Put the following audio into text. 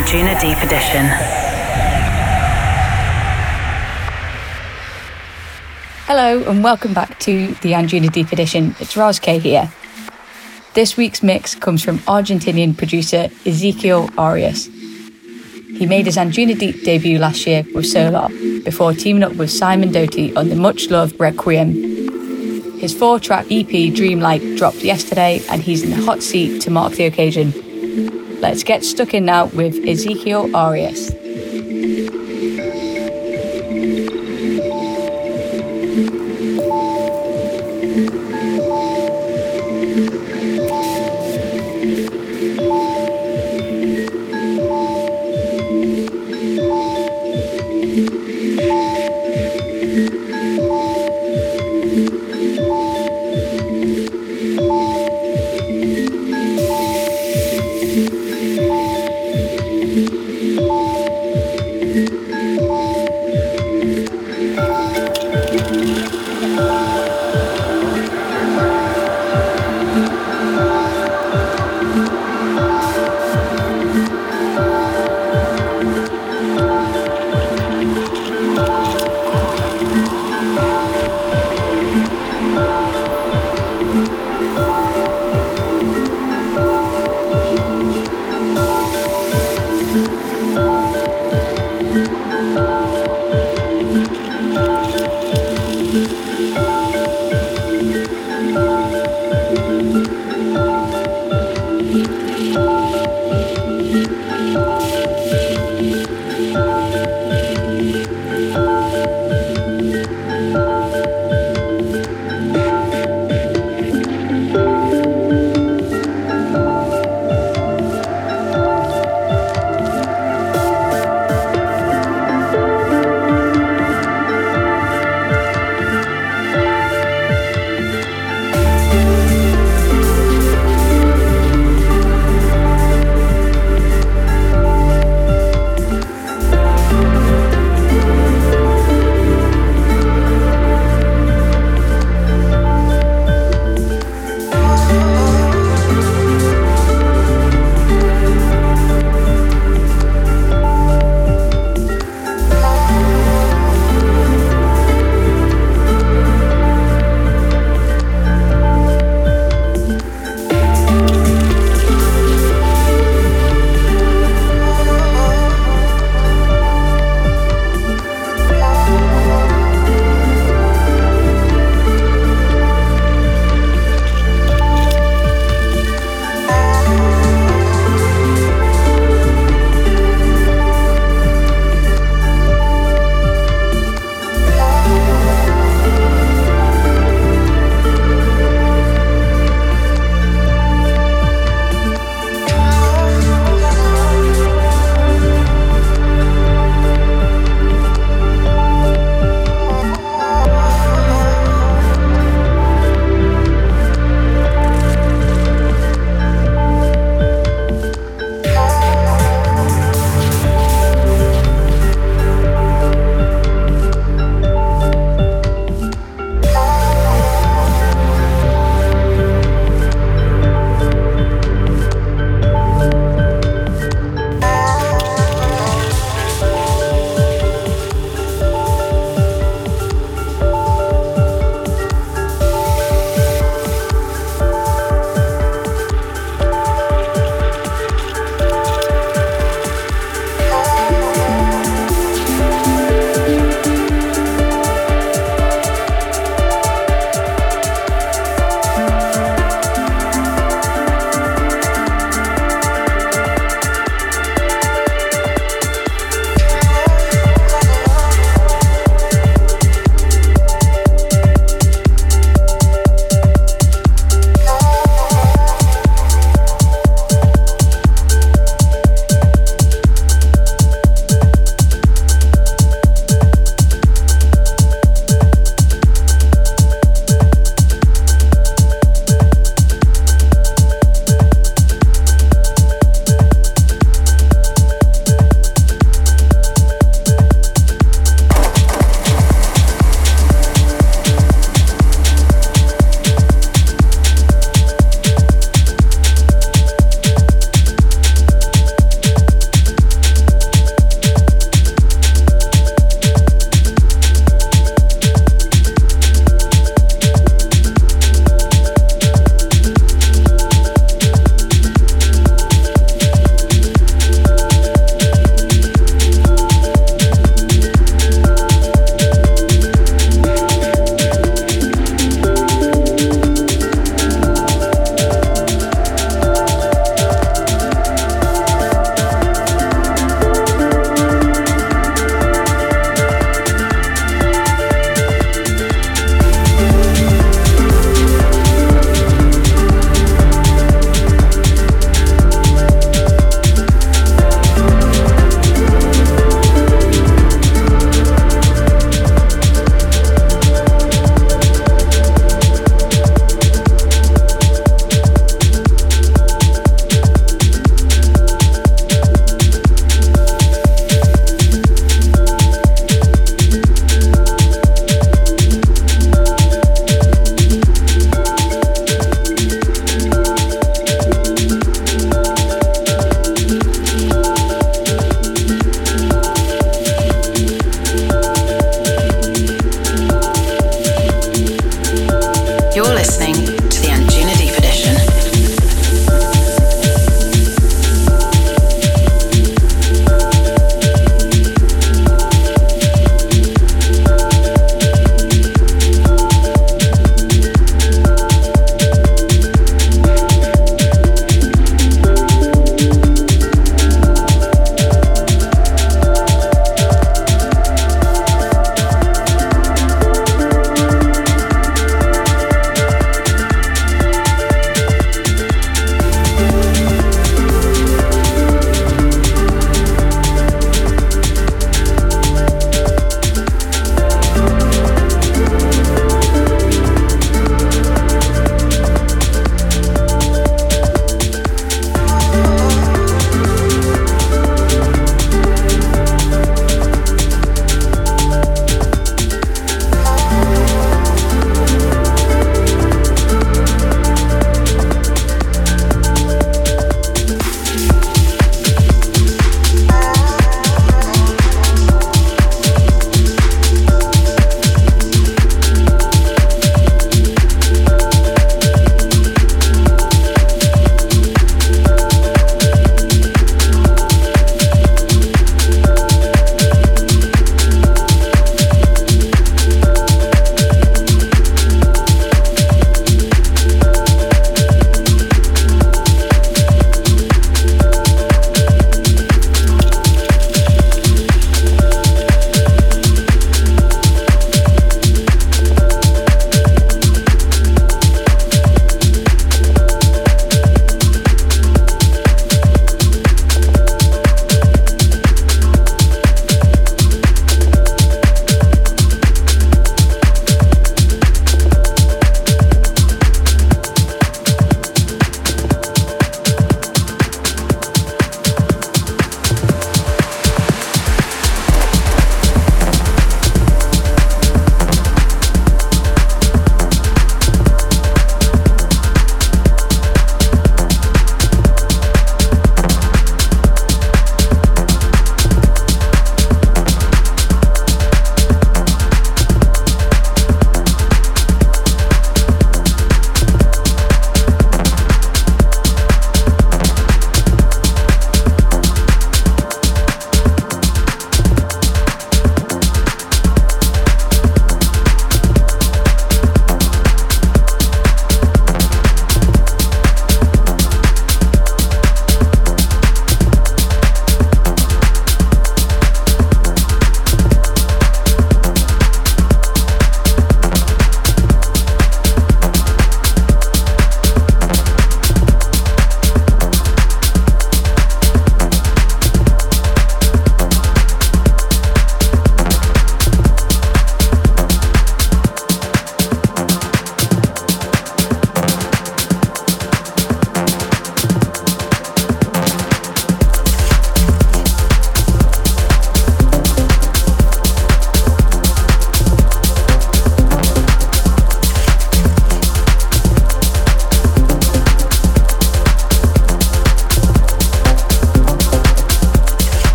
Anjunadeep Edition. Hello and welcome back to the Anjunadeep Edition. It's Roz K here. This week's mix comes from Argentinian producer Ezequiel Arias. He made his Anjunadeep debut last year with Solar before teaming up with Simon Doty on the much loved Requiem. His four track EP Dreamlike dropped yesterday and he's in the hot seat to mark the occasion. Let's get stuck in now with Ezequiel Arias.